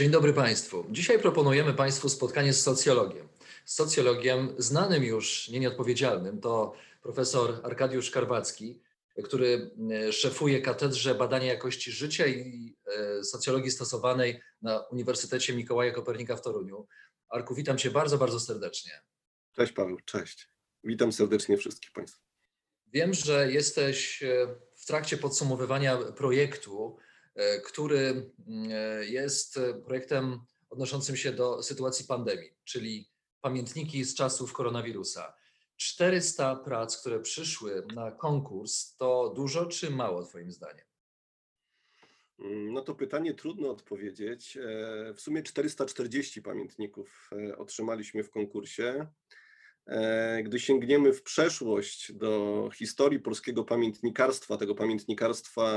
Dzień dobry Państwu. Dzisiaj proponujemy Państwu spotkanie z socjologiem. Z socjologiem znanym już, nie nieodpowiedzialnym, to profesor Arkadiusz Karwacki, który e, szefuje Katedrze Badania Jakości Życia i e, Socjologii Stosowanej na Uniwersytecie Mikołaja Kopernika w Toruniu. Arku, witam Cię bardzo, bardzo serdecznie. Cześć Paweł, cześć. Witam serdecznie wszystkich Państwa. Wiem, że jesteś e, w trakcie podsumowywania projektu, który jest projektem odnoszącym się do sytuacji pandemii, czyli pamiętniki z czasów koronawirusa. 400 prac, które przyszły na konkurs, to dużo czy mało Twoim zdaniem? Mm, no to pytanie trudno odpowiedzieć. E, w sumie 440 pamiętników e, otrzymaliśmy w konkursie. E, gdy sięgniemy w przeszłość do historii polskiego pamiętnikarstwa, tego pamiętnikarstwa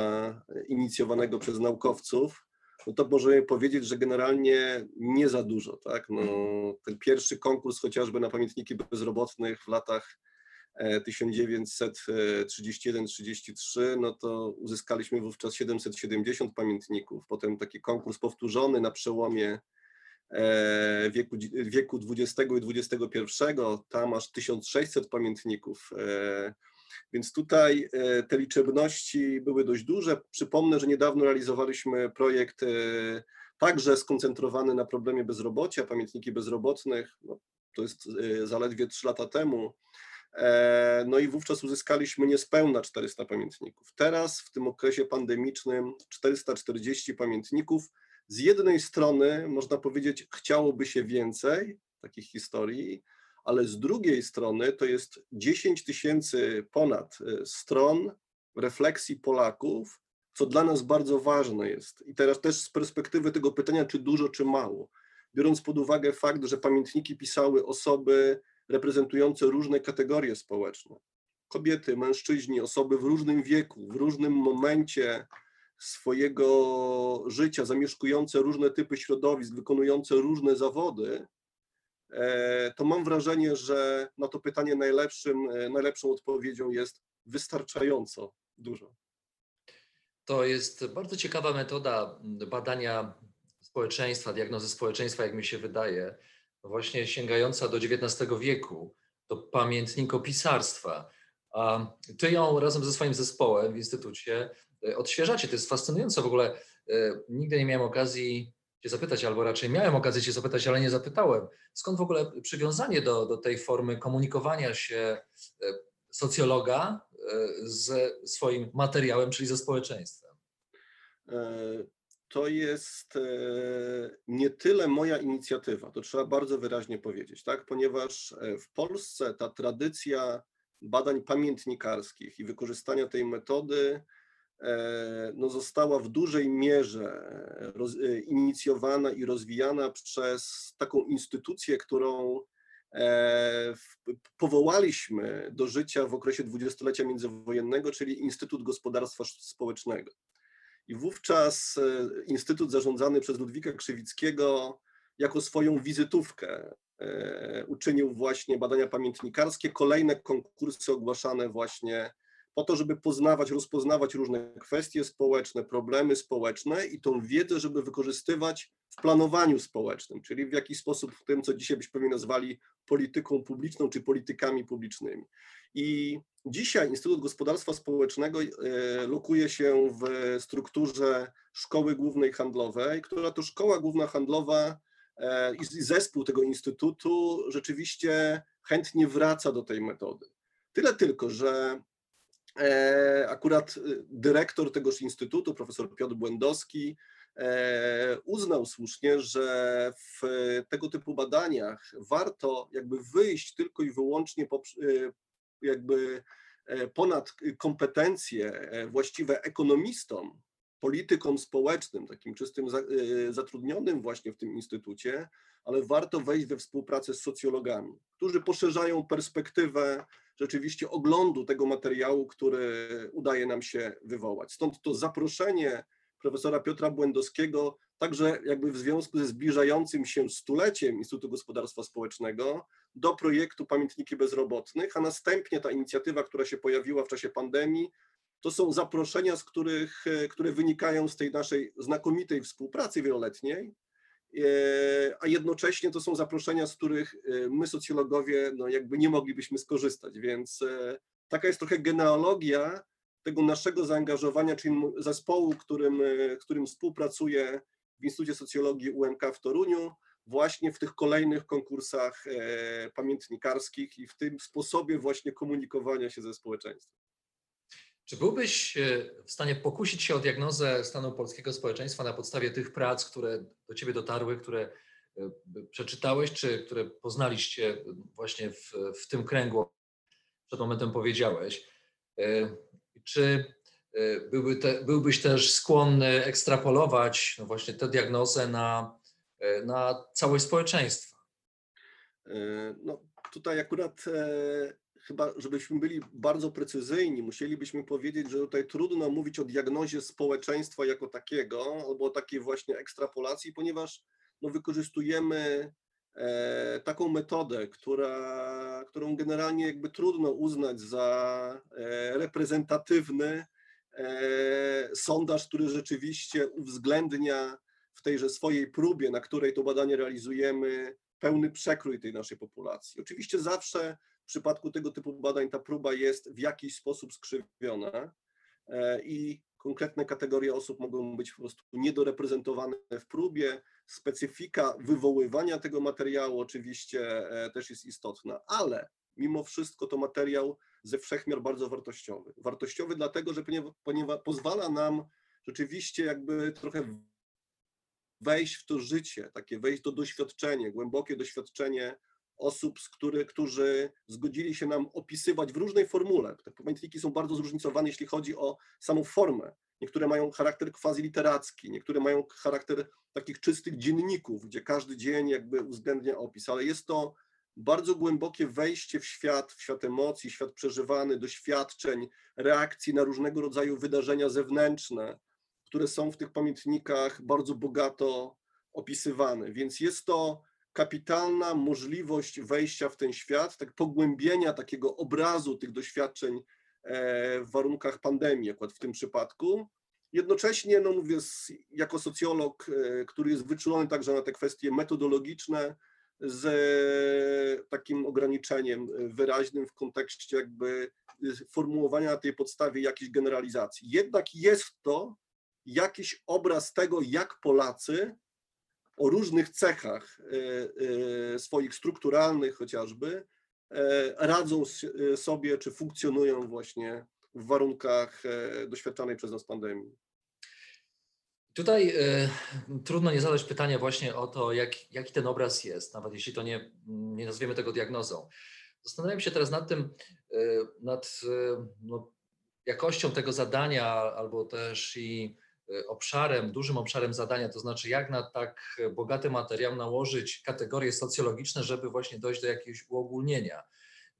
inicjowanego przez naukowców, no to możemy powiedzieć, że generalnie nie za dużo. Tak? No, ten pierwszy konkurs chociażby na pamiętniki bezrobotnych w latach 1931-33, e, no to uzyskaliśmy wówczas 770 pamiętników. Potem taki konkurs powtórzony na przełomie e, wieku, wieku XX i XXI, tam aż 1600 pamiętników. E, więc tutaj e, te liczebności były dość duże. Przypomnę, że niedawno realizowaliśmy projekt e, także skoncentrowany na problemie bezrobocia, pamiętniki bezrobotnych. No, to jest e, zaledwie 3 lata temu. No i wówczas uzyskaliśmy niespełna 400 pamiętników. Teraz w tym okresie pandemicznym 440 pamiętników. Z jednej strony można powiedzieć, chciałoby się więcej takich historii, ale z drugiej strony to jest 10 tysięcy ponad e, stron refleksji Polaków, co dla nas bardzo ważne jest. I teraz też z perspektywy tego pytania, czy dużo, czy mało, biorąc pod uwagę fakt, że pamiętniki pisały osoby reprezentujące różne kategorie społeczne kobiety, mężczyźni, osoby w różnym wieku, w różnym momencie swojego życia, zamieszkujące różne typy środowisk, wykonujące różne zawody, E, to mam wrażenie, że na to pytanie najlepszym, e, najlepszą odpowiedzią jest wystarczająco dużo. To jest bardzo ciekawa metoda badania społeczeństwa, diagnozy społeczeństwa, jak mi się wydaje, właśnie sięgająca do XIX wieku, do pamiętnikopisarstwa. Ty ją razem ze swoim zespołem w instytucie odświeżacie. To jest fascynujące w ogóle. Nigdy nie miałem okazji Cię zapytać, albo raczej miałem okazję Cię zapytać, ale nie zapytałem. Skąd w ogóle przywiązanie do, do tej formy komunikowania się e, socjologa e, ze swoim materiałem, czyli ze społeczeństwem? E, to jest nie tyle moja inicjatywa, to trzeba bardzo wyraźnie powiedzieć, tak? ponieważ w Polsce ta tradycja badań pamiętnikarskich i wykorzystania tej metody E, no, została w dużej mierze roz, e, inicjowana i rozwijana przez taką instytucję, którą e, powołaliśmy do życia w okresie dwudziestolecia międzywojennego, czyli Instytut Gospodarstwa Społecznego. I wówczas Instytut zarządzany przez Ludwika Krzywickiego jako swoją wizytówkę uczynił właśnie badania pamiętnikarskie, kolejne konkursy ogłaszane właśnie po to, żeby poznawać, rozpoznawać różne kwestie społeczne, problemy społeczne i tą wiedzę, żeby wykorzystywać w planowaniu społecznym, czyli w jakiś sposób w tym, co dzisiaj byśmy nazwali polityką publiczną czy politykami publicznymi. I dzisiaj Instytut Gospodarstwa Społecznego e, lokuje się w strukturze Szkoły Głównej Handlowej, która to Szkoła Główna Handlowa e, i zespół tego instytutu rzeczywiście chętnie wraca do tej metody. Tyle tylko, że akurat y, dyrektor tegoż instytutu, profesor Piotr Błędowski, e, uznał słusznie, że w tego typu badaniach warto jakby wyjść tylko i wyłącznie y, jakby e, ponad kompetencje właściwe ekonomistom, politykom społecznym, takim czystym zatrudnionym właśnie w tym instytucie, ale warto wejść we współpracę z socjologami, którzy poszerzają perspektywę rzeczywiście oglądu tego materiału, który udaje nam się wywołać. Stąd to zaproszenie profesora Piotra Błędowskiego, także jakby w związku ze zbliżającym się stuleciem Instytutu Gospodarstwa Społecznego do projektu Pamiętniki Bezrobotnych, a następnie ta inicjatywa, która się pojawiła w czasie pandemii, to są zaproszenia, z których, które wynikają z tej naszej znakomitej współpracy wieloletniej, a jednocześnie to są zaproszenia, z których e, my socjologowie no jakby nie moglibyśmy skorzystać, więc e, taka jest trochę genealogia tego naszego zaangażowania, czyli zespołu, którym, którym współpracuję w Instytucie Socjologii UMK w Toruniu, właśnie w tych kolejnych konkursach pamiętnikarskich i w tym sposobie właśnie komunikowania się ze społeczeństwem. Czy byłbyś e, w stanie pokusić się o diagnozę stanu polskiego społeczeństwa na podstawie tych prac, które do ciebie dotarły, które e, przeczytałeś, czy które poznaliście właśnie w, w tym kręgu, przed momentem powiedziałeś? E, czy byłby te, byłbyś też skłonny ekstrapolować no właśnie tę diagnozę na, na całość społeczeństwa? No, tutaj akurat chyba, żebyśmy byli bardzo precyzyjni, musielibyśmy powiedzieć, że tutaj trudno mówić o diagnozie społeczeństwa jako takiego, albo o takiej właśnie ekstrapolacji, ponieważ no, wykorzystujemy e, taką metodę, która, którą generalnie jakby trudno uznać za e, reprezentatywny e, sondaż, który rzeczywiście uwzględnia w tejże swojej próbie, na której to badanie realizujemy, pełny przekrój tej naszej populacji. Oczywiście zawsze w przypadku tego typu badań ta próba jest w jakiś sposób skrzywiona e, i konkretne kategorie osób mogą być po prostu niedoreprezentowane w próbie. Specyfika wywoływania tego materiału oczywiście e, też jest istotna, ale mimo wszystko to materiał ze wszechmiar bardzo wartościowy. Wartościowy dlatego, że ponieważ, pozwala nam rzeczywiście jakby trochę wejść w to życie, takie wejść do doświadczenia, głębokie doświadczenie osób, z który, którzy zgodzili się nam opisywać w różnej formule. Te pamiętniki są bardzo zróżnicowane, jeśli chodzi o samą formę. Niektóre mają charakter quasi-literacki, niektóre mają charakter takich czystych dzienników, gdzie każdy dzień jakby uwzględnia opis, ale jest to bardzo głębokie wejście w świat, w świat emocji, świat przeżywany, doświadczeń, reakcji na różnego rodzaju wydarzenia zewnętrzne, które są w tych pamiętnikach bardzo bogato opisywane. Więc jest to kapitalna możliwość wejścia w ten świat, tak pogłębienia takiego obrazu tych doświadczeń e, w warunkach pandemii, akurat w tym przypadku. Jednocześnie, no mówię, jako socjolog, e, który jest wyczulony także na te kwestie metodologiczne, z takim ograniczeniem wyraźnym w kontekście jakby formułowania na tej podstawie jakiejś generalizacji. Jednak jest to jakiś obraz tego, jak Polacy o różnych cechach e, e, swoich strukturalnych chociażby e, radzą sobie czy funkcjonują właśnie w warunkach doświadczanej przez nas pandemii. Tutaj y, trudno nie zadać pytania właśnie o to, jak, jaki ten obraz jest, nawet jeśli to nie, nie nazwiemy tego diagnozą. Zastanawiam się teraz nad tym, y, nad y, no, jakością tego zadania, albo też i obszarem, dużym obszarem zadania, to znaczy jak na tak bogaty materiał nałożyć kategorie socjologiczne, żeby właśnie dojść do jakiegoś uogólnienia.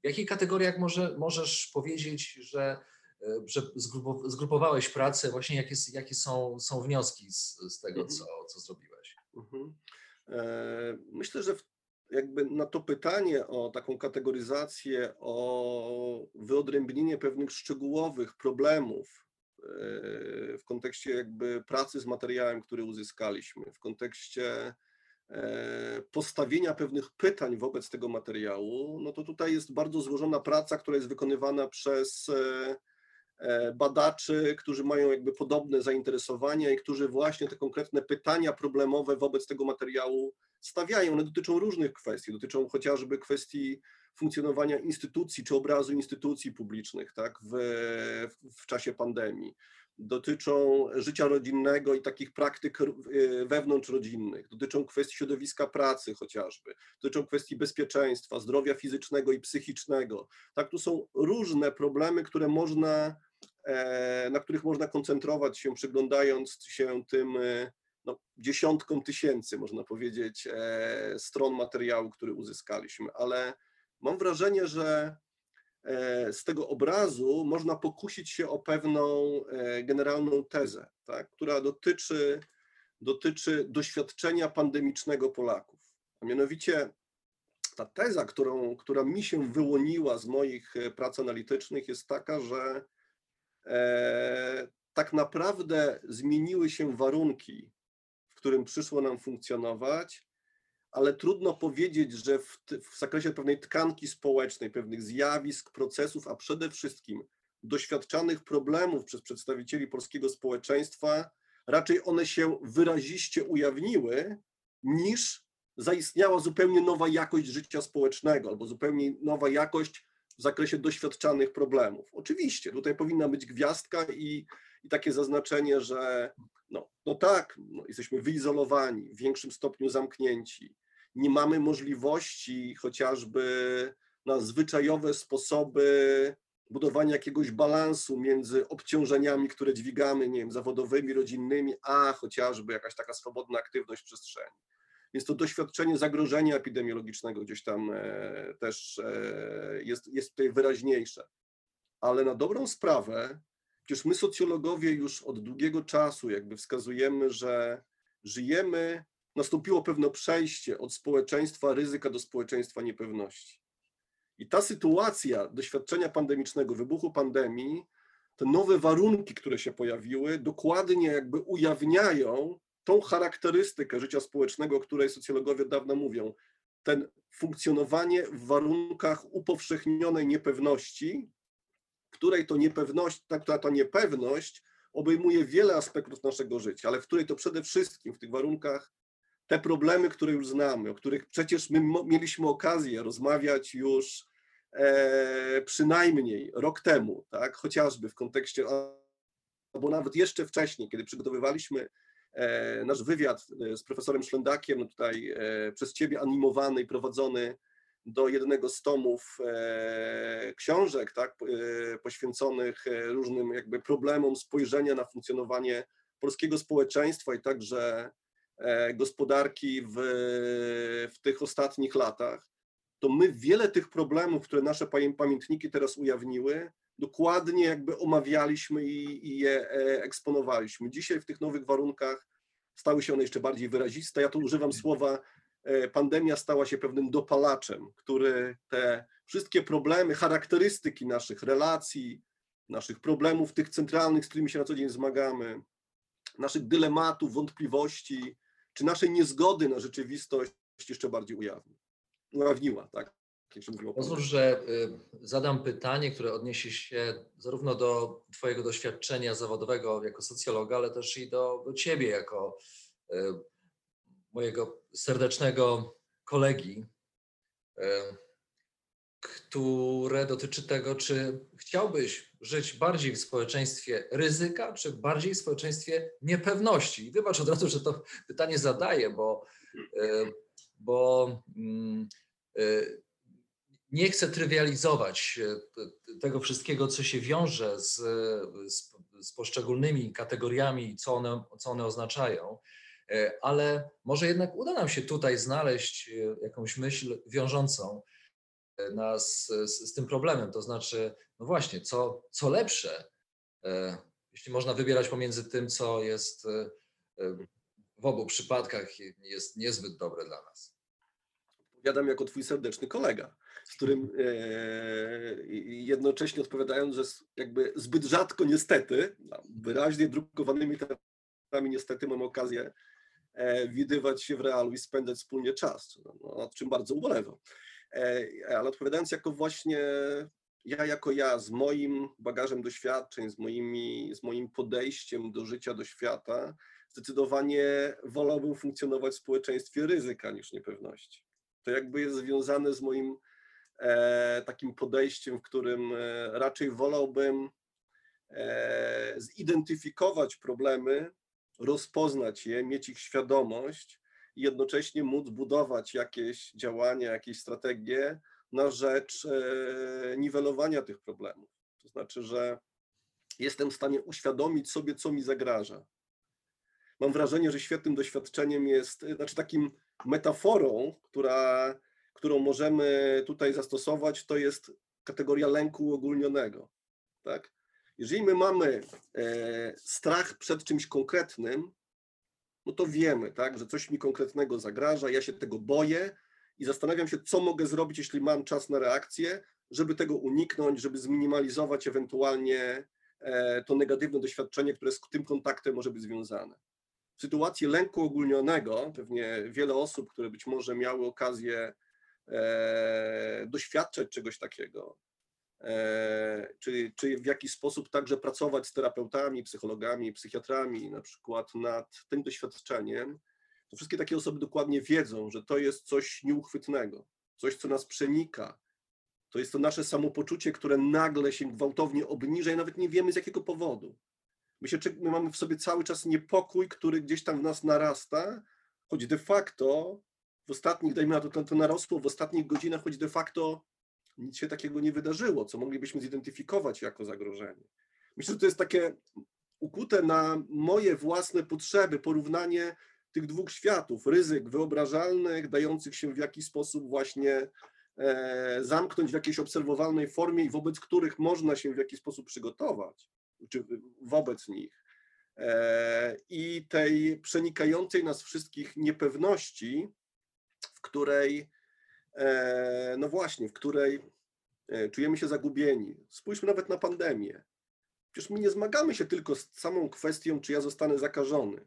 W jakich kategoriach może, możesz powiedzieć, że, y, że zgrupowałeś pracę, właśnie jakie, jakie są, są wnioski z, z tego, mhm. co, co zrobiłeś? Mhm. E, myślę, że jakby na to pytanie o taką kategoryzację, o wyodrębnienie pewnych szczegółowych problemów, w kontekście jakby pracy z materiałem, który uzyskaliśmy, w kontekście e, postawienia pewnych pytań wobec tego materiału, no to tutaj jest bardzo złożona praca, która jest wykonywana przez e, e, badaczy, którzy mają jakby podobne zainteresowania i którzy właśnie te konkretne pytania problemowe wobec tego materiału stawiają. One dotyczą różnych kwestii, dotyczą chociażby kwestii funkcjonowania instytucji czy obrazu instytucji publicznych tak, w, w czasie pandemii. Dotyczą życia rodzinnego i takich praktyk y, wewnątrzrodzinnych, dotyczą kwestii środowiska pracy chociażby, dotyczą kwestii bezpieczeństwa, zdrowia fizycznego i psychicznego. Tak, tu są różne problemy, które można, e, na których można koncentrować się, przyglądając się tym y, no, dziesiątkom tysięcy, można powiedzieć, e, stron materiału, który uzyskaliśmy, ale mam wrażenie, że e, z tego obrazu można pokusić się o pewną e, generalną tezę, tak, która dotyczy, dotyczy doświadczenia pandemicznego Polaków. A mianowicie ta teza, którą, która mi się wyłoniła z moich prac analitycznych, jest taka, że e, tak naprawdę zmieniły się warunki, w którym przyszło nam funkcjonować, ale trudno powiedzieć, że w, w zakresie pewnej tkanki społecznej, pewnych zjawisk, procesów, a przede wszystkim doświadczanych problemów przez przedstawicieli polskiego społeczeństwa, raczej one się wyraziście ujawniły, niż zaistniała zupełnie nowa jakość życia społecznego albo zupełnie nowa jakość w zakresie doświadczanych problemów. Oczywiście, tutaj powinna być gwiazdka i, i takie zaznaczenie, że no, no tak, no, jesteśmy wyizolowani, w większym stopniu zamknięci, nie mamy możliwości chociażby na zwyczajowe sposoby budowania jakiegoś balansu między obciążeniami, które dźwigamy, nie wiem, zawodowymi, rodzinnymi, a chociażby jakaś taka swobodna aktywność przestrzeni. Więc to doświadczenie zagrożenia epidemiologicznego gdzieś tam e, też e, jest, jest tutaj wyraźniejsze. Ale na dobrą sprawę, przecież my socjologowie już od długiego czasu jakby wskazujemy, że żyjemy nastąpiło pewne przejście od społeczeństwa ryzyka do społeczeństwa niepewności. I ta sytuacja doświadczenia pandemicznego, wybuchu pandemii, te nowe warunki, które się pojawiły, dokładnie jakby ujawniają tą charakterystykę życia społecznego, o której socjologowie od dawna mówią. Ten funkcjonowanie w warunkach upowszechnionej niepewności, której to niepewność, ta, która to niepewność obejmuje wiele aspektów naszego życia, ale w której to przede wszystkim w tych warunkach te problemy, które już znamy, o których przecież my mieliśmy okazję rozmawiać już e, przynajmniej rok temu, tak, chociażby w kontekście, albo nawet jeszcze wcześniej, kiedy przygotowywaliśmy e, nasz wywiad e, z profesorem Szlendakiem, no tutaj e, przez ciebie animowany i prowadzony do jednego z tomów e, książek, tak, e, poświęconych różnym jakby problemom spojrzenia na funkcjonowanie polskiego społeczeństwa i także gospodarki w, w tych ostatnich latach, to my wiele tych problemów, które nasze pamiętniki teraz ujawniły, dokładnie jakby omawialiśmy i, i je e, eksponowaliśmy. Dzisiaj w tych nowych warunkach stały się one jeszcze bardziej wyraziste. Ja tu używam słowa e, pandemia stała się pewnym dopalaczem, który te wszystkie problemy, charakterystyki naszych relacji, naszych problemów, tych centralnych, z którymi się na co dzień zmagamy, naszych dylematów, wątpliwości, czy naszej niezgody na rzeczywistość jeszcze bardziej ujawni, ujawniła, tak? Pozwól, że y, zadam pytanie, które odniesie się zarówno do Twojego doświadczenia zawodowego jako socjologa, ale też i do, do Ciebie jako y, mojego serdecznego kolegi, y, które dotyczy tego, czy chciałbyś żyć bardziej w społeczeństwie ryzyka, czy bardziej w społeczeństwie niepewności? I wybacz od razu, że to pytanie zadaję, bo, e, bo mm, e, nie chcę trywializować e, tego wszystkiego, co się wiąże z, z, z poszczególnymi kategoriami, co one, co one oznaczają, ale może jednak uda nam się tutaj znaleźć jakąś myśl wiążącą nas z, z tym problemem. To znaczy, no właśnie, co, co lepsze, e, jeśli można wybierać pomiędzy tym, co jest e, e, w obu przypadkach jest niezbyt dobre dla nas. Odpowiadam jako twój serdeczny kolega, z którym jednocześnie odpowiadając, że jakby zbyt rzadko niestety, wyraźnie drukowanymi tekstami niestety mam okazję widywać się w realu i spędzać wspólnie czas, no, nad czym bardzo ubolewam. Ale odpowiadając jako właśnie ja jako ja, z moim bagażem doświadczeń, z, moimi, z moim podejściem do życia, do świata, zdecydowanie wolałbym funkcjonować w społeczeństwie ryzyka niż niepewności. To jakby jest związane z moim e, takim podejściem, w którym e, raczej wolałbym e, zidentyfikować problemy, rozpoznać je, mieć ich świadomość i jednocześnie móc budować jakieś działania, jakieś strategie na rzecz e, niwelowania tych problemów. To znaczy, że jestem w stanie uświadomić sobie, co mi zagraża. Mam wrażenie, że świetnym doświadczeniem jest, znaczy takim metaforą, która, którą możemy tutaj zastosować, to jest kategoria lęku uogólnionego. Tak? Jeżeli my mamy e, strach przed czymś konkretnym, no to wiemy, tak, że coś mi konkretnego zagraża, ja się tego boję i zastanawiam się, co mogę zrobić, jeśli mam czas na reakcję, żeby tego uniknąć, żeby zminimalizować ewentualnie e, to negatywne doświadczenie, które z tym kontaktem może być związane. W sytuacji lęku ogólnionego, pewnie wiele osób, które być może miały okazję e, doświadczać czegoś takiego, czy, czy w jakiś sposób także pracować z terapeutami, psychologami, psychiatrami, na przykład nad tym doświadczeniem, to wszystkie takie osoby dokładnie wiedzą, że to jest coś nieuchwytnego, coś, co nas przenika. To jest to nasze samopoczucie, które nagle się gwałtownie obniża i nawet nie wiemy z jakiego powodu. My, się, my mamy w sobie cały czas niepokój, który gdzieś tam w nas narasta, choć de facto w ostatnich, dajmy na to, to narosło w ostatnich godzinach, choć de facto nic się takiego nie wydarzyło, co moglibyśmy zidentyfikować jako zagrożenie. Myślę, że to jest takie ukute na moje własne potrzeby porównanie tych dwóch światów, ryzyk wyobrażalnych, dających się w jakiś sposób właśnie e, zamknąć w jakiejś obserwowalnej formie i wobec których można się w jakiś sposób przygotować, czy wobec nich. E, I tej przenikającej nas wszystkich niepewności, w której, no właśnie, w której e, czujemy się zagubieni. Spójrzmy nawet na pandemię. Przecież my nie zmagamy się tylko z samą kwestią, czy ja zostanę zakażony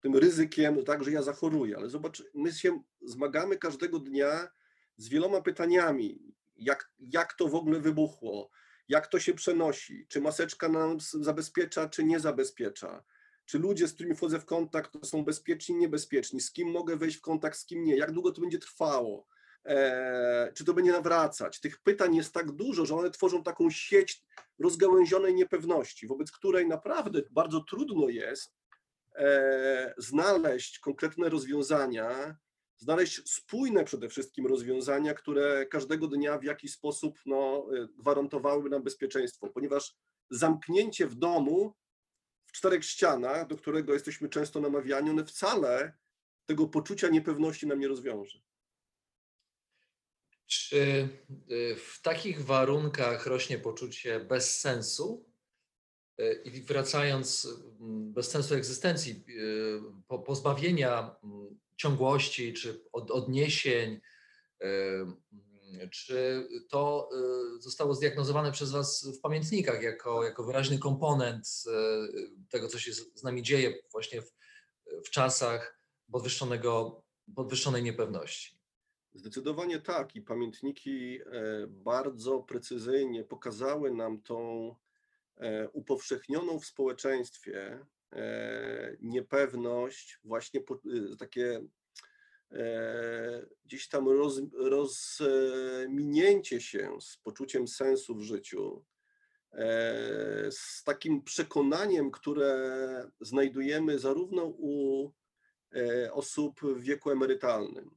tym ryzykiem, tak, że ja zachoruję, ale zobacz, my się zmagamy każdego dnia z wieloma pytaniami, jak, jak to w ogóle wybuchło, jak to się przenosi, czy maseczka nam zabezpiecza, czy nie zabezpiecza, czy ludzie, z którymi wchodzę w kontakt, to są bezpieczni, niebezpieczni, z kim mogę wejść w kontakt, z kim nie, jak długo to będzie trwało, czy to będzie nawracać. Tych pytań jest tak dużo, że one tworzą taką sieć rozgałęzionej niepewności, wobec której naprawdę bardzo trudno jest E, znaleźć konkretne rozwiązania, znaleźć spójne przede wszystkim rozwiązania, które każdego dnia w jakiś sposób no, e, gwarantowałyby nam bezpieczeństwo, ponieważ zamknięcie w domu w czterech ścianach, do którego jesteśmy często namawiani, one wcale tego poczucia niepewności nam nie rozwiąże. Czy e, w takich warunkach rośnie poczucie bezsensu? I wracając mm, bez sensu egzystencji, y, pozbawienia mm, ciągłości czy odniesień, y, czy to y, zostało zdiagnozowane przez Was w pamiętnikach jako, jako wyraźny komponent tego, co się z nami dzieje właśnie w, w czasach podwyższonego, podwyższonej niepewności? Zdecydowanie tak i pamiętniki e, bardzo precyzyjnie pokazały nam tą E, upowszechnioną w społeczeństwie e, niepewność, właśnie takie gdzieś tam roz, rozminięcie się z poczuciem sensu w życiu, z takim przekonaniem, które znajdujemy zarówno u osób w wieku emerytalnym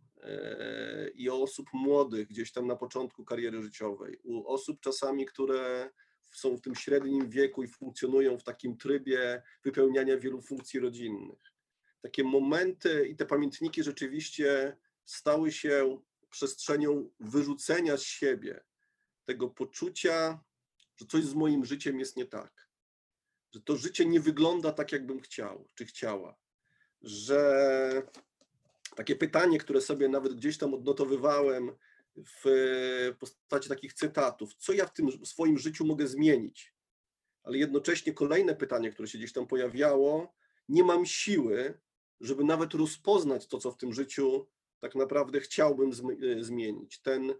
i osób młodych, gdzieś tam na początku kariery życiowej, u osób czasami, które są w tym średnim wieku i funkcjonują w takim trybie wypełniania wielu funkcji rodzinnych. Takie momenty i te pamiętniki rzeczywiście stały się przestrzenią wyrzucenia z siebie tego poczucia, że coś z moim życiem jest nie tak, że to życie nie wygląda tak, jakbym chciał czy chciała, że takie pytanie, które sobie nawet gdzieś tam odnotowywałem, w postaci takich cytatów, co ja w tym swoim życiu mogę zmienić. Ale jednocześnie kolejne pytanie, które się gdzieś tam pojawiało, nie mam siły, żeby nawet rozpoznać to, co w tym życiu tak naprawdę chciałbym e, zmienić. Ten,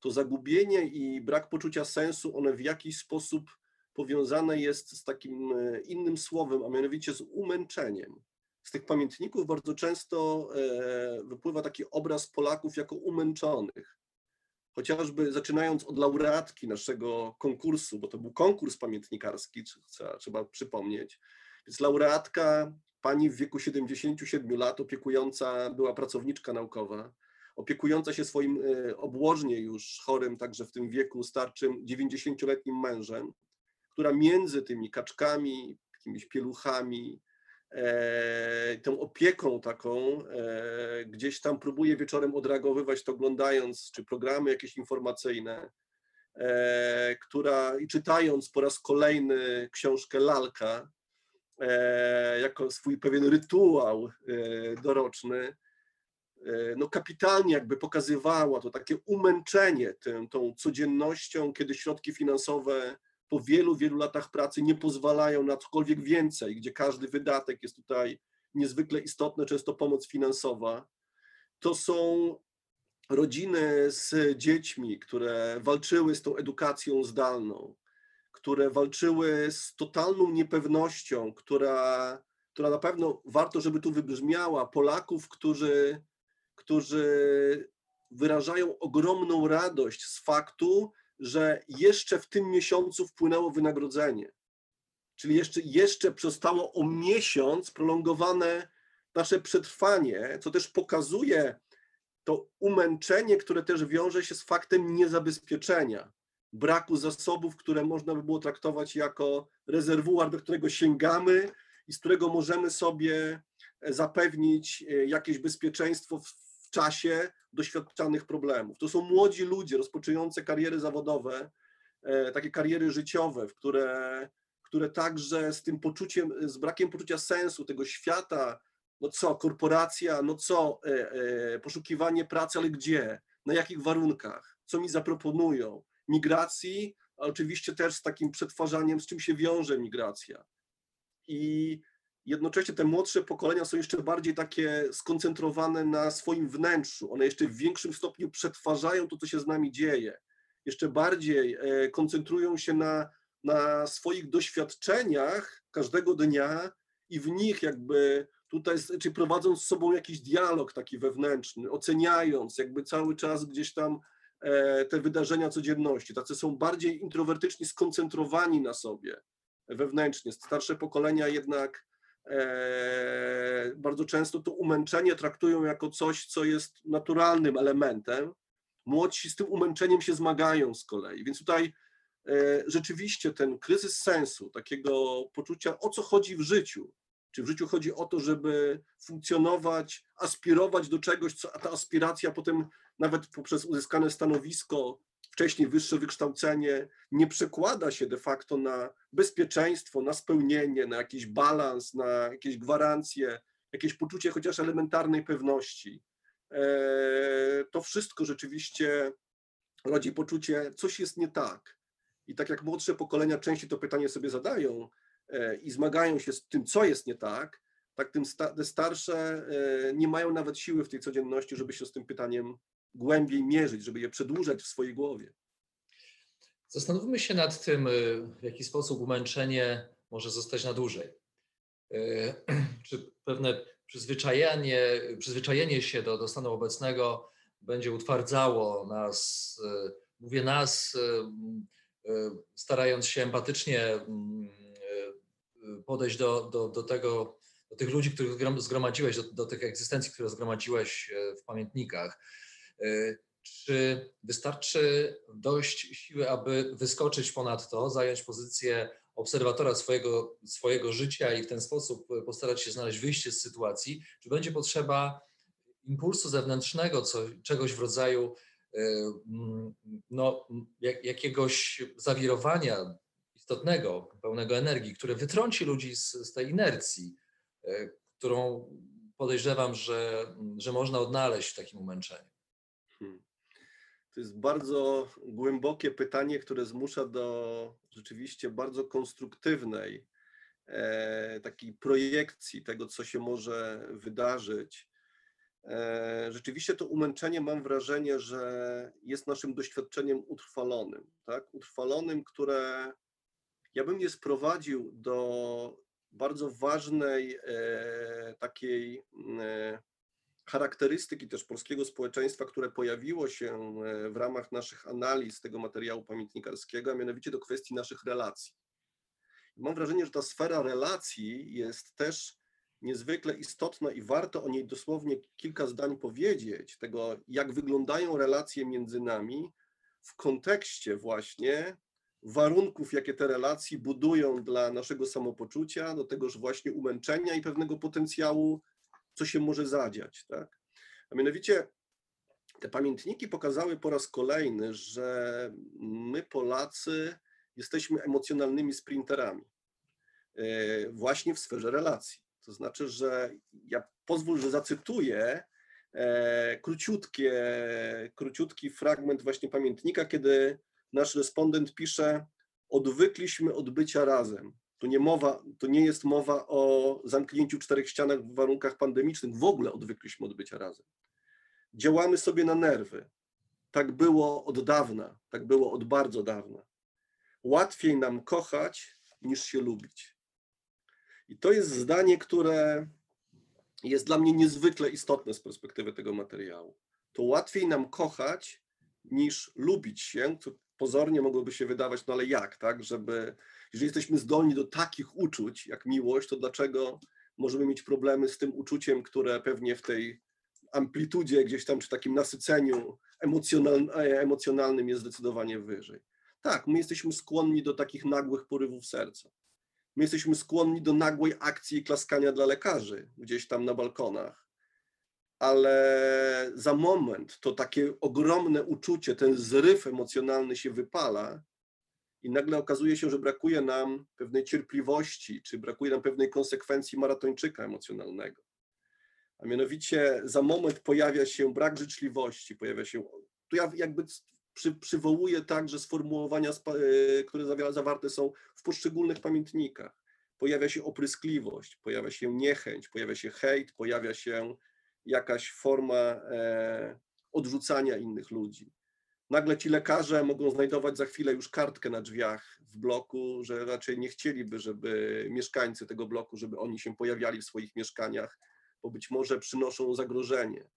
to zagubienie i brak poczucia sensu, one w jakiś sposób powiązane jest z takim e, innym słowem, a mianowicie z umęczeniem. Z tych pamiętników bardzo często e, wypływa taki obraz Polaków jako umęczonych chociażby zaczynając od laureatki naszego konkursu, bo to był konkurs pamiętnikarski, trzeba, przypomnieć. Więc laureatka, pani w wieku 77 lat, opiekująca, była pracowniczka naukowa, opiekująca się swoim e, obłożnie już chorym, także w tym wieku starczym, 90-letnim mężem, która między tymi kaczkami, jakimiś pieluchami, e, tą opieką taką, e, gdzieś tam próbuje wieczorem odreagowywać to oglądając, czy programy jakieś informacyjne, e, która i czytając po raz kolejny książkę Lalka, jako swój pewien rytuał doroczny, no kapitalnie jakby pokazywała to takie umęczenie tym, tą codziennością, kiedy środki finansowe po wielu, wielu latach pracy nie pozwalają na cokolwiek więcej, gdzie każdy wydatek jest tutaj niezwykle istotny, często pomoc finansowa. To są rodziny z dziećmi, które walczyły z tą edukacją zdalną, które walczyły z totalną niepewnością, która, która na pewno warto, żeby tu wybrzmiała, Polaków, którzy, którzy wyrażają ogromną radość z faktu, że jeszcze w tym miesiącu wpłynęło wynagrodzenie. Czyli jeszcze, jeszcze zostało o miesiąc prolongowane nasze przetrwanie, co też pokazuje to umęczenie, które też wiąże się z faktem niezabezpieczenia, braku zasobów, które można by było traktować jako rezerwuar, do którego sięgamy i z którego możemy sobie zapewnić e, jakieś bezpieczeństwo w czasie doświadczanych problemów. To są młodzi ludzie rozpoczynający kariery zawodowe, e, takie kariery życiowe, w które, które także z tym poczuciem, z brakiem poczucia sensu tego świata, no co, korporacja, no co, e, e, poszukiwanie pracy, ale gdzie, na jakich warunkach, co mi zaproponują, migracji, a oczywiście też z takim przetwarzaniem, z czym się wiąże migracja. I jednocześnie te młodsze pokolenia są jeszcze bardziej takie skoncentrowane na swoim wnętrzu. One jeszcze w większym stopniu przetwarzają to, co się z nami dzieje. Jeszcze bardziej e, koncentrują się na, na swoich doświadczeniach każdego dnia i w nich jakby tutaj, czy prowadząc z sobą jakiś dialog taki wewnętrzny, oceniając jakby cały czas gdzieś tam e, te wydarzenia codzienności. Tacy są bardziej introwertyczni, skoncentrowani na sobie wewnętrznie. Starsze pokolenia jednak bardzo często to umęczenie traktują jako coś, co jest naturalnym elementem. Młodsi z tym umęczeniem się zmagają z kolei. Więc tutaj e, rzeczywiście ten kryzys sensu, takiego poczucia, o co chodzi w życiu, czy w życiu chodzi o to, żeby funkcjonować, aspirować do czegoś, co, ta aspiracja potem nawet poprzez uzyskane stanowisko, wcześniej wyższe wykształcenie, nie przekłada się de facto na bezpieczeństwo, na spełnienie, na jakiś balans, na jakieś gwarancje, jakieś poczucie chociaż elementarnej pewności. E, to wszystko rzeczywiście rodzi poczucie, coś jest nie tak. I tak jak młodsze pokolenia częściej to pytanie sobie zadają, E, i zmagają się z tym, co jest nie tak, tak tym starsze e, nie mają nawet siły w tej codzienności, żeby się z tym pytaniem głębiej mierzyć, żeby je przedłużać w swojej głowie. Zastanówmy się nad tym, e, w jaki sposób umęczenie może zostać na dłużej. Czy pewne przyzwyczajenie, przyzwyczajenie się do, do stanu obecnego będzie utwardzało nas, mówię nas, starając się empatycznie podejść do, do, do tego, do tych ludzi, których zgromadziłeś, do, do tych egzystencji, które zgromadziłeś w pamiętnikach. E, czy wystarczy dość siły, aby wyskoczyć ponad to, zająć pozycję obserwatora swojego, swojego życia i w ten sposób postarać się znaleźć wyjście z sytuacji? Czy będzie potrzeba impulsu zewnętrznego, co, czegoś w rodzaju e, no, jak, jakiegoś zawirowania, istotnego, pełnego energii, które wytrąci ludzi z, z tej inercji, e, którą podejrzewam, że, że można odnaleźć w takim umęczeniu. Hmm. To jest bardzo głębokie pytanie, które zmusza do rzeczywiście bardzo konstruktywnej e, takiej projekcji tego, co się może wydarzyć. E, rzeczywiście to umęczenie mam wrażenie, że jest naszym doświadczeniem utrwalonym, tak? Utrwalonym, które ja bym je sprowadził do bardzo ważnej e, takiej e, charakterystyki też polskiego społeczeństwa, które pojawiło się e, w ramach naszych analiz tego materiału pamiętnikarskiego, a mianowicie do kwestii naszych relacji. Mam wrażenie, że ta sfera relacji jest też niezwykle istotna i warto o niej dosłownie kilka zdań powiedzieć, tego jak wyglądają relacje między nami w kontekście właśnie warunków, jakie te relacje budują dla naszego samopoczucia, do tegoż właśnie umęczenia i pewnego potencjału, co się może zadziać. Tak? A mianowicie te pamiętniki pokazały po raz kolejny, że my Polacy jesteśmy emocjonalnymi sprinterami e, właśnie w sferze relacji. To znaczy, że ja pozwól, że zacytuję e, króciutkie, króciutki fragment właśnie pamiętnika, kiedy nasz respondent pisze: Odwykliśmy od bycia razem. To nie, mowa, to nie jest mowa o zamknięciu czterech ścianach w warunkach pandemicznych, w ogóle odwykliśmy od bycia razem. Działamy sobie na nerwy. Tak było od dawna, tak było od bardzo dawna. Łatwiej nam kochać niż się lubić. I to jest zdanie, które jest dla mnie niezwykle istotne z perspektywy tego materiału. To łatwiej nam kochać niż lubić się, pozornie mogłoby się wydawać, no ale jak, tak, żeby, jeżeli jesteśmy zdolni do takich uczuć jak miłość, to dlaczego możemy mieć problemy z tym uczuciem, które pewnie w tej amplitudzie gdzieś tam, czy takim nasyceniu emocjonal, emocjonalnym jest zdecydowanie wyżej. Tak, my jesteśmy skłonni do takich nagłych porywów serca. My jesteśmy skłonni do nagłej akcji klaskania dla lekarzy gdzieś tam na balkonach. Ale za moment to takie ogromne uczucie, ten zryw emocjonalny się wypala i nagle okazuje się, że brakuje nam pewnej cierpliwości, czy brakuje nam pewnej konsekwencji maratończyka emocjonalnego. A mianowicie za moment pojawia się brak życzliwości, pojawia się. Tu ja jakby przy, przywołuję także sformułowania, e, które zawarte są w poszczególnych pamiętnikach. Pojawia się opryskliwość, pojawia się niechęć, pojawia się hejt, pojawia się jakaś forma e, odrzucania innych ludzi. Nagle ci lekarze mogą znajdować za chwilę już kartkę na drzwiach w bloku, że raczej nie chcieliby, żeby mieszkańcy tego bloku, żeby oni się pojawiali w swoich mieszkaniach, bo być może przynoszą zagrożenie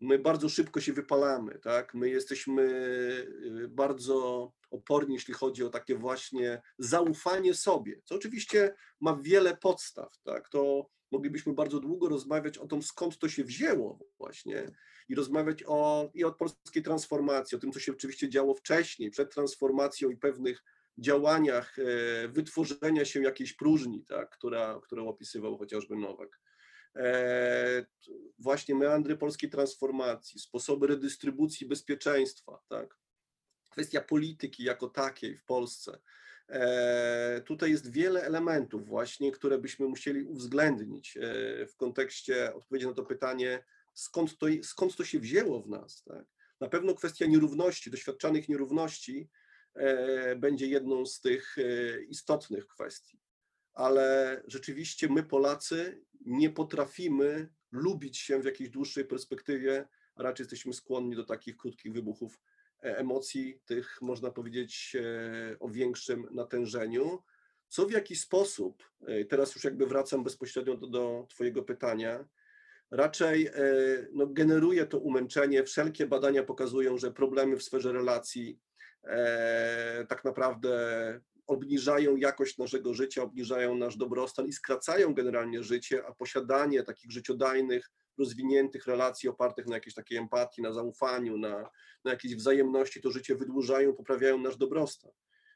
my bardzo szybko się wypalamy, tak? My jesteśmy y, bardzo oporni, jeśli chodzi o takie właśnie zaufanie sobie, co oczywiście ma wiele podstaw, tak? To moglibyśmy bardzo długo rozmawiać o tym, skąd to się wzięło właśnie i rozmawiać o, i o polskiej transformacji, o tym, co się oczywiście działo wcześniej, przed transformacją i pewnych działaniach e, wytworzenia się jakiejś próżni, tak? która, którą opisywał chociażby Nowak E, właśnie meandry polskiej transformacji, sposoby redystrybucji bezpieczeństwa, tak? kwestia polityki jako takiej w Polsce. E, tutaj jest wiele elementów właśnie, które byśmy musieli uwzględnić e, w kontekście odpowiedzi na to pytanie, skąd to, skąd to się wzięło w nas. Tak? Na pewno kwestia nierówności, doświadczanych nierówności będzie jedną z tych istotnych kwestii. Ale rzeczywiście my, Polacy, nie potrafimy lubić się w jakiejś dłuższej perspektywie, a raczej jesteśmy skłonni do takich krótkich wybuchów e, emocji, tych można powiedzieć e, o większym natężeniu. Co w jaki sposób, e, teraz już jakby wracam bezpośrednio do, do Twojego pytania, raczej no, generuje to umęczenie. Wszelkie badania pokazują, że problemy w sferze relacji e, tak naprawdę obniżają jakość naszego życia, obniżają nasz dobrostan i skracają generalnie życie, a posiadanie takich życiodajnych, rozwiniętych relacji opartych na jakiejś takiej empatii, na zaufaniu, na, na jakiejś wzajemności, to życie wydłużają, poprawiają nasz dobrostan.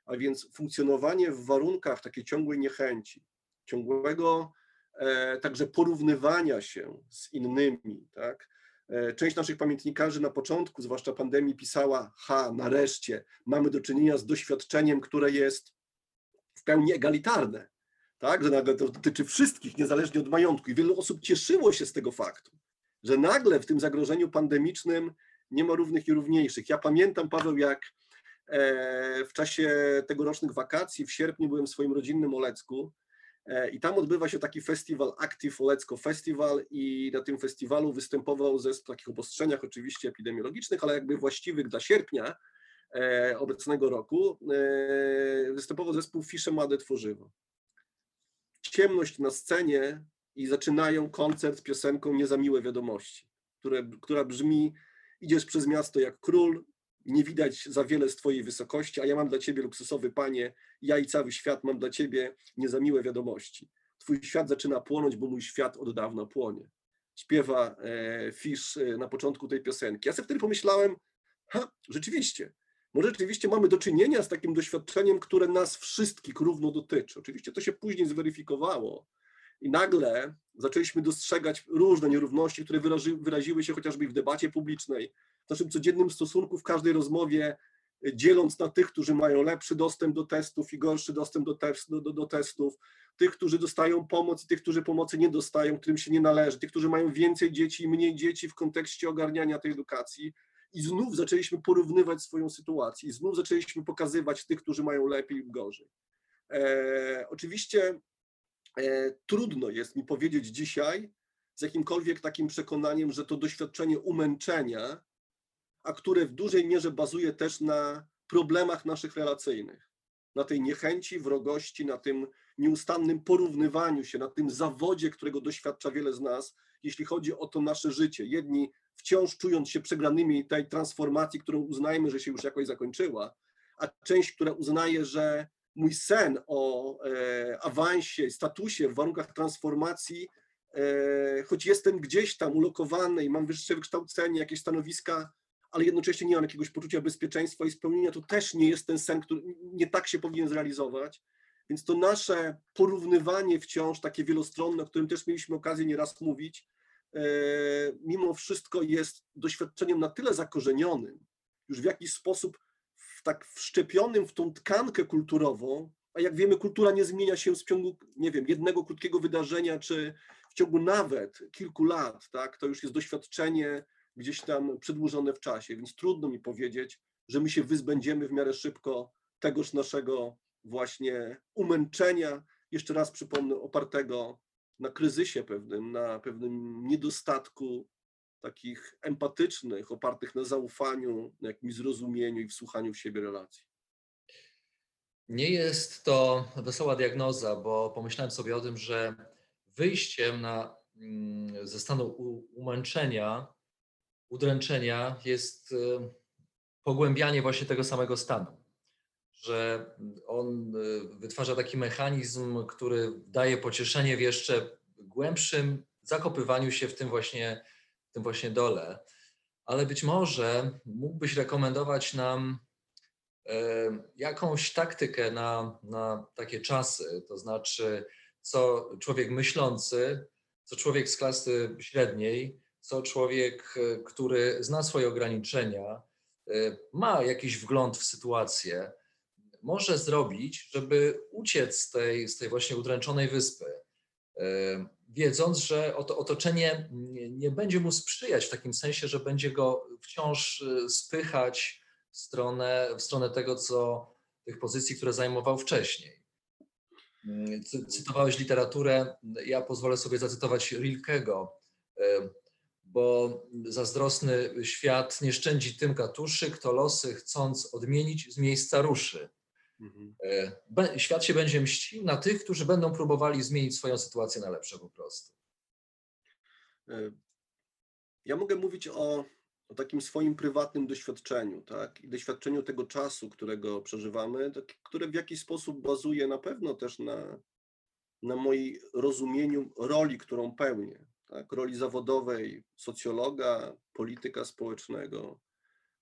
A więc funkcjonowanie w warunkach takiej ciągłej niechęci, ciągłego e, także porównywania się z innymi, tak? E, część naszych pamiętnikarzy na początku, zwłaszcza pandemii, pisała: Ha, nareszcie mamy do czynienia z doświadczeniem, które jest pełni egalitarne, tak? że nagle to dotyczy wszystkich, niezależnie od majątku. I wielu osób cieszyło się z tego faktu, że nagle w tym zagrożeniu pandemicznym nie ma równych i równiejszych. Ja pamiętam, Paweł, jak e, w czasie tegorocznych wakacji w sierpniu byłem w swoim rodzinnym Olecku e, i tam odbywa się taki festiwal Active Olecko Festival i na tym festiwalu występował zespół takich obostrzeniach oczywiście epidemiologicznych, ale jakby właściwych dla sierpnia, obecnego roku e, występował zespół Fisze Młode Tworzywo. Ciemność na scenie i zaczynają koncert piosenką Nie za miłe wiadomości, które, która brzmi idziesz przez miasto jak król, nie widać za wiele z twojej wysokości, a ja mam dla ciebie luksusowy panie, ja i cały świat mam dla ciebie nie za miłe wiadomości. Twój świat zaczyna płonąć, bo mój świat od dawna płonie. Śpiewa e, Fisz e, na początku tej piosenki. Ja sobie wtedy pomyślałem, ha, rzeczywiście, może rzeczywiście mamy do czynienia z takim doświadczeniem, które nas wszystkich równo dotyczy. Oczywiście to się później zweryfikowało i nagle zaczęliśmy dostrzegać różne nierówności, które wyrazi, wyraziły się chociażby w debacie publicznej, w naszym codziennym stosunku, w każdej rozmowie, e, dzieląc na tych, którzy mają lepszy dostęp do testów i gorszy dostęp do, do, do, do testów, tych, którzy dostają pomoc i tych, którzy pomocy nie dostają, którym się nie należy, tych, którzy mają więcej dzieci i mniej dzieci w kontekście ogarniania tej edukacji. I znów zaczęliśmy porównywać swoją sytuację, i znów zaczęliśmy pokazywać tych, którzy mają lepiej lub gorzej. E, oczywiście e, trudno jest mi powiedzieć dzisiaj z jakimkolwiek takim przekonaniem, że to doświadczenie umęczenia, a które w dużej mierze bazuje też na problemach naszych relacyjnych, na tej niechęci, wrogości, na tym nieustannym porównywaniu się, na tym zawodzie, którego doświadcza wiele z nas, jeśli chodzi o to nasze życie. Jedni wciąż czując się przegranymi tej transformacji, którą uznajemy, że się już jakoś zakończyła, a część, która uznaje, że mój sen o e, awansie, statusie w warunkach transformacji, e, choć jestem gdzieś tam ulokowany i mam wyższe wykształcenie, jakieś stanowiska, ale jednocześnie nie mam jakiegoś poczucia bezpieczeństwa i spełnienia, to też nie jest ten sen, który nie tak się powinien zrealizować. Więc to nasze porównywanie wciąż takie wielostronne, o którym też mieliśmy okazję nieraz mówić, mimo wszystko jest doświadczeniem na tyle zakorzenionym, już w jakiś sposób w tak wszczepionym w tą tkankę kulturową, a jak wiemy, kultura nie zmienia się w ciągu, nie wiem, jednego krótkiego wydarzenia, czy w ciągu nawet kilku lat, tak? To już jest doświadczenie gdzieś tam przedłużone w czasie, więc trudno mi powiedzieć, że my się wyzbędziemy w miarę szybko tegoż naszego właśnie umęczenia, jeszcze raz przypomnę, opartego na kryzysie pewnym, na pewnym niedostatku takich empatycznych, opartych na zaufaniu, na jakimś zrozumieniu i wsłuchaniu w siebie relacji. Nie jest to wesoła diagnoza, bo pomyślałem sobie o tym, że wyjściem na, mm, ze stanu umęczenia, udręczenia jest y, pogłębianie właśnie tego samego stanu że on y, wytwarza taki mechanizm, który daje pocieszenie w jeszcze głębszym zakopywaniu się w tym właśnie, w tym właśnie dole. Ale być może mógłbyś rekomendować nam e, jakąś taktykę na, na takie czasy, to znaczy co człowiek myślący, co człowiek z klasy średniej, co człowiek, e, który zna swoje ograniczenia, e, ma jakiś wgląd w sytuację, może zrobić, żeby uciec z tej, z tej właśnie udręczonej wyspy, e, wiedząc, że otoczenie nie, będzie mu sprzyjać w takim sensie, że będzie go wciąż e, spychać w stronę, w stronę tego, co tych pozycji, które zajmował wcześniej. Mm, cytowałeś literaturę, ja pozwolę sobie zacytować Rilkego, e, bo zazdrosny świat nie szczędzi tym katuszy, kto losy chcąc odmienić z miejsca ruszy. Mhm. E, świat się będzie mścił na tych, którzy będą próbowali zmienić swoją sytuację na lepsze po prostu. E, ja mogę mówić o, o takim swoim prywatnym doświadczeniu, tak? I doświadczeniu tego czasu, którego przeżywamy, tak, które w jakiś sposób bazuje na pewno też na, na moim rozumieniu roli, którą pełnię. Tak? Roli zawodowej socjologa, polityka społecznego,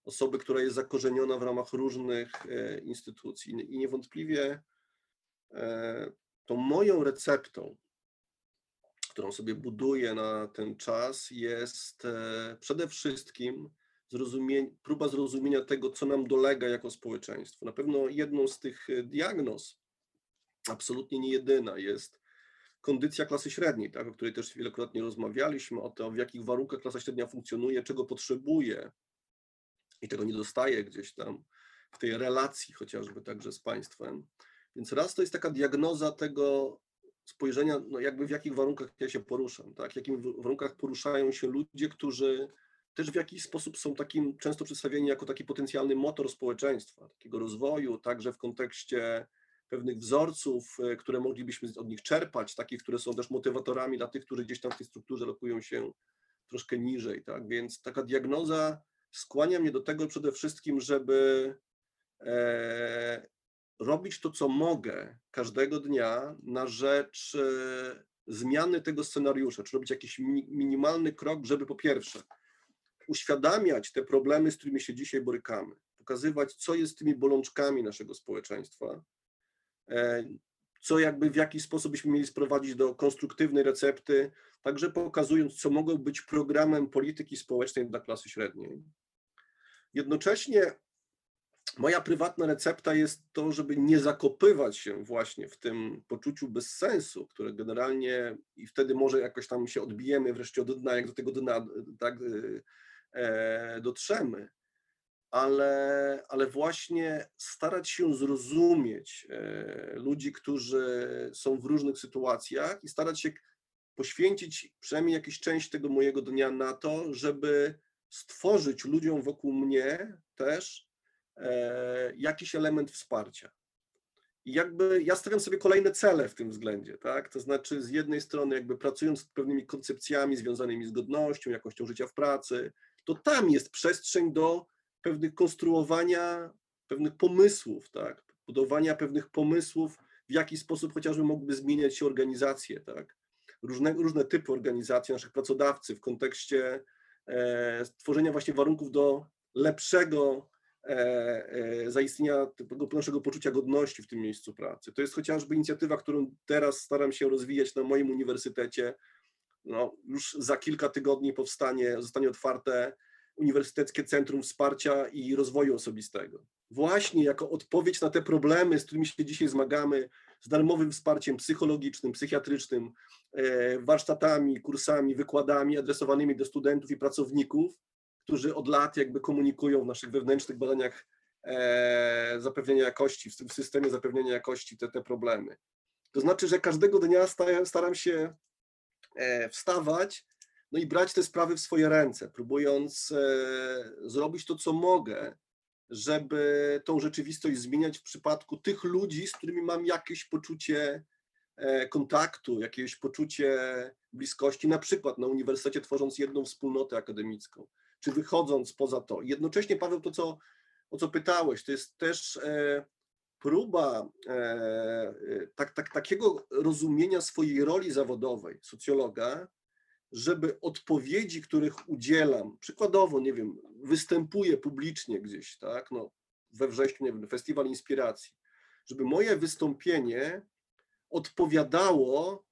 osoby, która jest zakorzeniona w ramach różnych e, instytucji. I niewątpliwie e, tą moją receptą, którą sobie buduję na ten czas, jest e, przede wszystkim próba zrozumienia tego, co nam dolega jako społeczeństwo. Na pewno jedną z tych diagnoz, absolutnie nie jedyna, jest kondycja klasy średniej, tak, o której też wielokrotnie rozmawialiśmy, o to, w jakich warunkach klasa średnia funkcjonuje, czego potrzebuje, i tego nie dostaje gdzieś tam w tej relacji chociażby także z państwem. Więc raz to jest taka diagnoza tego spojrzenia, no jakby w jakich warunkach ja się poruszam, tak? w jakich warunkach poruszają się ludzie, którzy też w jakiś sposób są takim często przedstawieni jako taki potencjalny motor społeczeństwa, takiego rozwoju, także w kontekście pewnych wzorców, e, które moglibyśmy od nich czerpać, takich, które są też motywatorami dla tych, którzy gdzieś tam w tej strukturze lokują się troszkę niżej, tak? Więc taka diagnoza skłania mnie do tego przede wszystkim, żeby e, robić to, co mogę każdego dnia na rzecz e, zmiany tego scenariusza, czy robić jakiś mi, minimalny krok, żeby po pierwsze uświadamiać te problemy, z którymi się dzisiaj borykamy, pokazywać, co jest tymi bolączkami naszego społeczeństwa, e, co jakby w jaki sposób byśmy mieli sprowadzić do konstruktywnej recepty, także pokazując, co mogą być programem polityki społecznej dla klasy średniej. Jednocześnie moja prywatna recepta jest to, żeby nie zakopywać się właśnie w tym poczuciu bezsensu, które generalnie i wtedy może jakoś tam się odbijemy wreszcie od dna, jak do tego dna tak, e, dotrzemy, ale, ale właśnie starać się zrozumieć e, ludzi, którzy są w różnych sytuacjach i starać się poświęcić przynajmniej jakąś część tego mojego dnia na to, żeby stworzyć ludziom wokół mnie też e, jakiś element wsparcia. I jakby ja stawiam sobie kolejne cele w tym względzie, tak? To znaczy z jednej strony jakby pracując nad pewnymi koncepcjami związanymi z godnością, jakością życia w pracy, to tam jest przestrzeń do pewnych konstruowania pewnych pomysłów, tak? Budowania pewnych pomysłów, w jaki sposób chociażby mogłyby zmieniać się organizacje, tak? Różne, różne typy organizacji naszych pracodawcy w kontekście e, stworzenia właśnie warunków do lepszego e, e, zaistnienia tego naszego poczucia godności w tym miejscu pracy. To jest chociażby inicjatywa, którą teraz staram się rozwijać na moim uniwersytecie. No, już za kilka tygodni powstanie, zostanie otwarte Uniwersyteckie Centrum Wsparcia i Rozwoju Osobistego. Właśnie jako odpowiedź na te problemy, z którymi się dzisiaj zmagamy, z darmowym wsparciem psychologicznym, psychiatrycznym, e, warsztatami, kursami, wykładami adresowanymi do studentów i pracowników, którzy od lat jakby komunikują w naszych wewnętrznych badaniach e, zapewnienia jakości, w tym systemie zapewnienia jakości te, te problemy. To znaczy, że każdego dnia staram się e, wstawać no i brać te sprawy w swoje ręce, próbując zrobić to, co mogę, żeby tą rzeczywistość zmieniać w przypadku tych ludzi, z którymi mam jakieś poczucie e, kontaktu, jakieś poczucie bliskości, na przykład na uniwersytecie tworząc jedną wspólnotę akademicką, czy wychodząc poza to. Jednocześnie, Paweł, to co, o co pytałeś, to jest też e, próba e, tak, tak, takiego rozumienia swojej roli zawodowej socjologa, żeby odpowiedzi, których udzielam, przykładowo, nie wiem, występuję publicznie gdzieś, tak, no, we wrześniu, nie wiem, Festiwal Inspiracji, żeby moje wystąpienie odpowiadało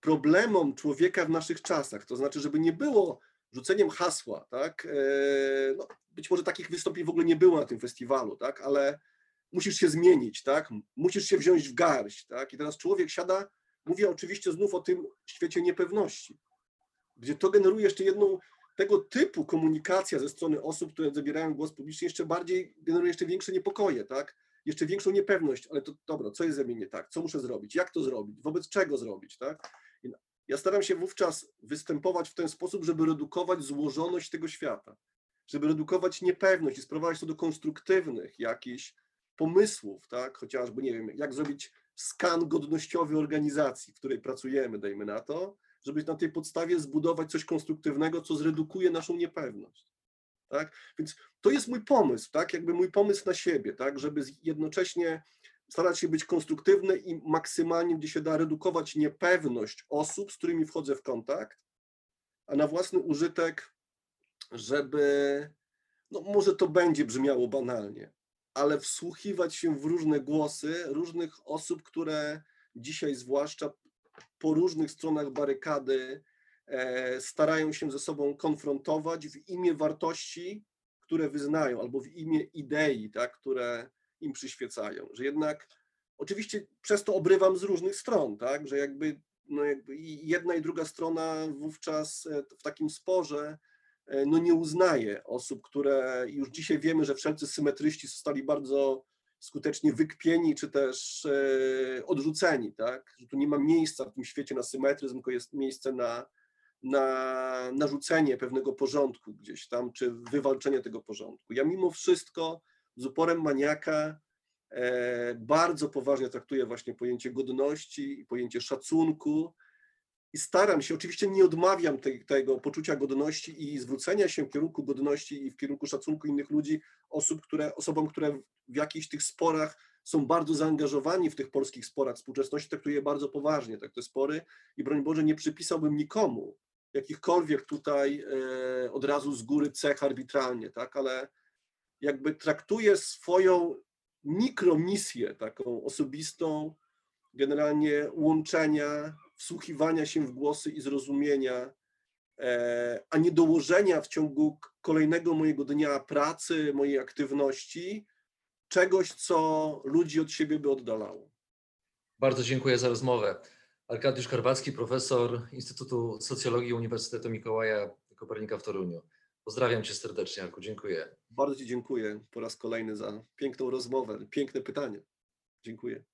problemom człowieka w naszych czasach, to znaczy, żeby nie było rzuceniem hasła, tak, e, no, być może takich wystąpień w ogóle nie było na tym festiwalu, tak, ale musisz się zmienić, tak, musisz się wziąć w garść, tak, i teraz człowiek siada, mówię oczywiście znów o tym świecie niepewności, gdzie to generuje jeszcze jedną tego typu komunikacja ze strony osób, które zabierają głos publicznie, jeszcze bardziej generuje jeszcze większe niepokoje, tak? Jeszcze większą niepewność, ale to dobra, co jest ze mnie nie tak? Co muszę zrobić? Jak to zrobić? Wobec czego zrobić, tak? Ja staram się wówczas występować w ten sposób, żeby redukować złożoność tego świata, żeby redukować niepewność i sprowadzać to do konstruktywnych jakichś pomysłów, tak? Chociażby, nie wiem, jak zrobić skan godnościowy organizacji, w której pracujemy, dajmy na to, żeby na tej podstawie zbudować coś konstruktywnego, co zredukuje naszą niepewność. Tak? Więc to jest mój pomysł, tak? jakby mój pomysł na siebie, tak? żeby jednocześnie starać się być konstruktywny i maksymalnie, gdzie się da, redukować niepewność osób, z którymi wchodzę w kontakt, a na własny użytek, żeby, no może to będzie brzmiało banalnie, ale wsłuchiwać się w różne głosy różnych osób, które dzisiaj zwłaszcza po różnych stronach barykady e, starają się ze sobą konfrontować w imię wartości, które wyznają, albo w imię idei, tak, które im przyświecają. Że jednak oczywiście przez to obrywam z różnych stron, tak, że jakby, no jakby jedna i druga strona wówczas e, w takim sporze e, no nie uznaje osób, które już dzisiaj wiemy, że wszelcy symetryści zostali bardzo skutecznie wykpieni czy też e, odrzuceni, tak? Że tu nie ma miejsca w tym świecie na symetryzm, tylko jest miejsce na, na narzucenie pewnego porządku gdzieś tam, czy wywalczenie tego porządku. Ja mimo wszystko z uporem maniaka e, bardzo poważnie traktuję właśnie pojęcie godności i pojęcie szacunku i staram się, oczywiście nie odmawiam tej, tego poczucia godności i zwrócenia się w kierunku godności i w kierunku szacunku innych ludzi, osób, które, osobom, które w jakichś tych sporach są bardzo zaangażowani w tych polskich sporach. Współczesności, traktuję bardzo poważnie tak te spory i broń Boże nie przypisałbym nikomu jakichkolwiek tutaj e, od razu z góry cech arbitralnie, tak, ale jakby traktuję swoją mikromisję taką osobistą, generalnie łączenia, wsłuchiwania się w głosy i zrozumienia, e, a nie dołożenia w ciągu kolejnego mojego dnia pracy, mojej aktywności, czegoś, co ludzi od siebie by oddalało. Bardzo dziękuję za rozmowę. Arkadiusz Karwacki, profesor Instytutu Socjologii Uniwersytetu Mikołaja Kopernika w Toruniu. Pozdrawiam cię serdecznie, Arku, dziękuję. Bardzo Ci dziękuję po raz kolejny za piękną rozmowę, piękne pytanie. Dziękuję.